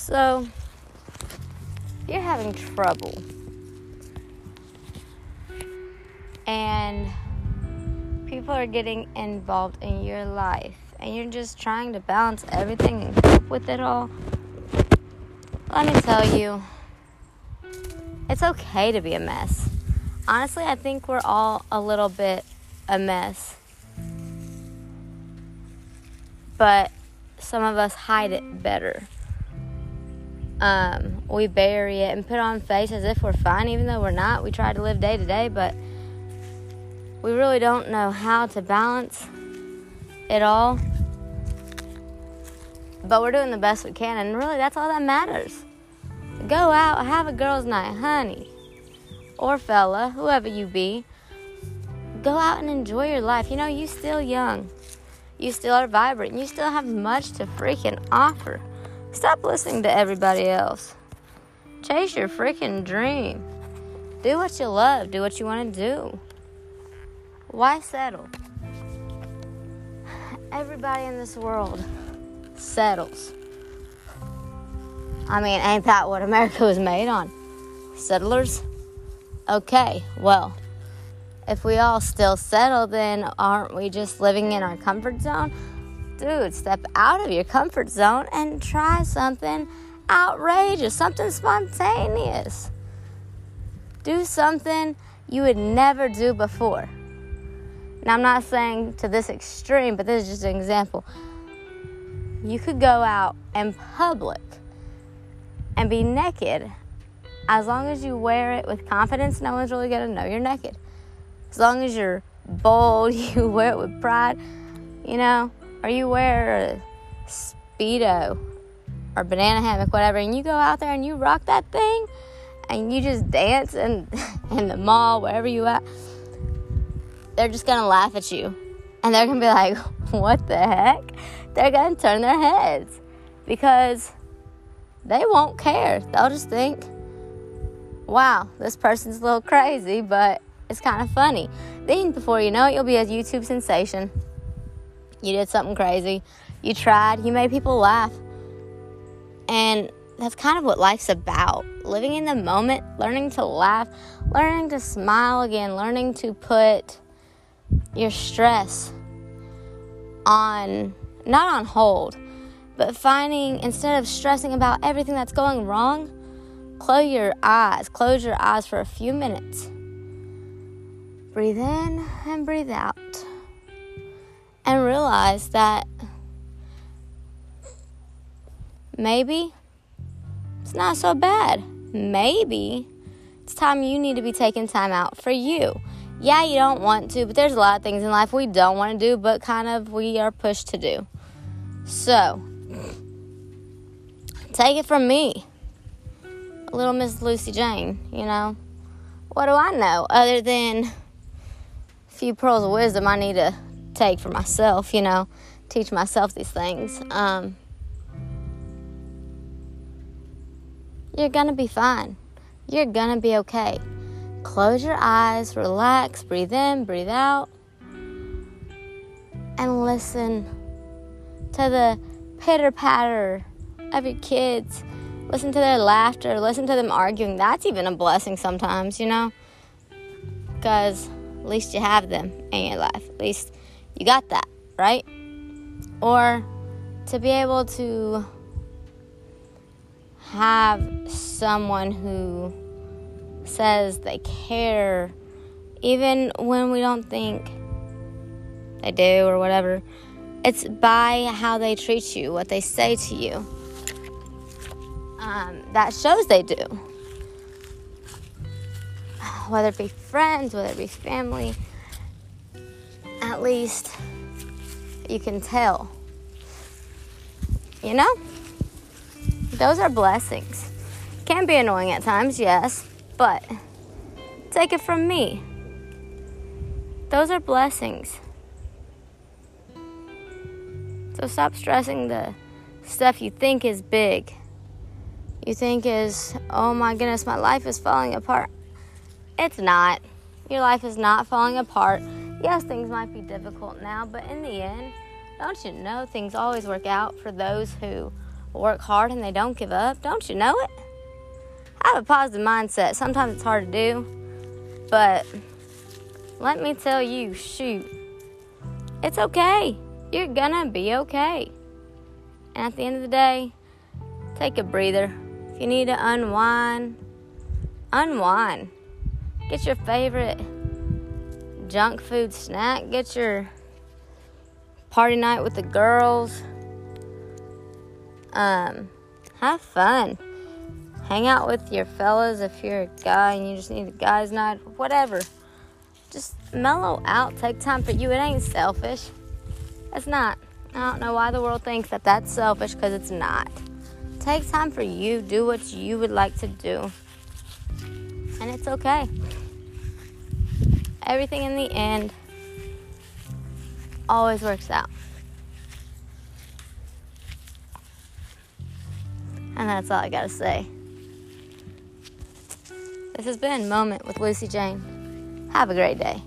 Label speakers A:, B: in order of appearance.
A: So, if you're having trouble and people are getting involved in your life and you're just trying to balance everything and cope with it all, let me tell you, it's okay to be a mess. Honestly, I think we're all a little bit a mess. But some of us hide it better. Um, we bury it and put on face as if we're fine, even though we're not. We try to live day to day, but we really don't know how to balance it all. But we're doing the best we can, and really, that's all that matters. Go out, have a girls' night, honey, or fella, whoever you be. Go out and enjoy your life. You know, you still young. You still are vibrant. You still have much to freaking offer. Stop listening to everybody else. Chase your freaking dream. Do what you love. Do what you want to do. Why settle? Everybody in this world settles. I mean, ain't that what America was made on? Settlers? Okay, well, if we all still settle, then aren't we just living in our comfort zone? Dude, step out of your comfort zone and try something outrageous, something spontaneous. Do something you would never do before. Now, I'm not saying to this extreme, but this is just an example. You could go out in public and be naked as long as you wear it with confidence, no one's really gonna know you're naked. As long as you're bold, you wear it with pride, you know, or you wear a Speedo or banana hammock, whatever, and you go out there and you rock that thing and you just dance in, in the mall, wherever you at they're just gonna laugh at you and they're gonna be like, what the heck? They're gonna turn their heads because they won't care. They'll just think, wow, this person's a little crazy, but it's kind of funny. Then, before you know it, you'll be a YouTube sensation. You did something crazy. You tried. You made people laugh. And that's kind of what life's about living in the moment, learning to laugh, learning to smile again, learning to put your stress on, not on hold, but finding, instead of stressing about everything that's going wrong, close your eyes. Close your eyes for a few minutes. Breathe in and breathe out. And realize that maybe it's not so bad. Maybe it's time you need to be taking time out for you yeah, you don't want to, but there's a lot of things in life we don't want to do, but kind of we are pushed to do. So, take it from me, little Miss Lucy Jane, you know. What do I know other than a few pearls of wisdom I need to take for myself, you know, teach myself these things? Um, you're gonna be fine. You're gonna be okay. Close your eyes, relax, breathe in, breathe out, and listen to the pitter patter of your kids. Listen to their laughter, listen to them arguing. That's even a blessing sometimes, you know? Because at least you have them in your life. At least you got that, right? Or to be able to have someone who says they care, even when we don't think they do or whatever. It's by how they treat you, what they say to you. Um, that shows they do. Whether it be friends, whether it be family, at least you can tell. You know? Those are blessings. Can be annoying at times, yes. But take it from me. Those are blessings. So stop stressing the stuff you think is big. You think is, oh my goodness, my life is falling apart. It's not. Your life is not falling apart. Yes, things might be difficult now, but in the end, don't you know things always work out for those who work hard and they don't give up. Don't you know it? I Have a positive mindset. Sometimes it's hard to do, but let me tell you, shoot, it's okay. You're gonna be okay. And at the end of the day, take a breather. If you need to unwind, unwind. Get your favorite junk food snack. Get your party night with the girls. Um, have fun. Hang out with your fellas if you're a guy and you just need a guy's night, whatever. Just mellow out. Take time for you. It ain't selfish. It's not. I don't know why the world thinks that that's selfish because it's not. Take time for you. Do what you would like to do. And it's okay. Everything in the end always works out. And that's all I gotta say. This has been Moment with Lucy Jane. Have a great day.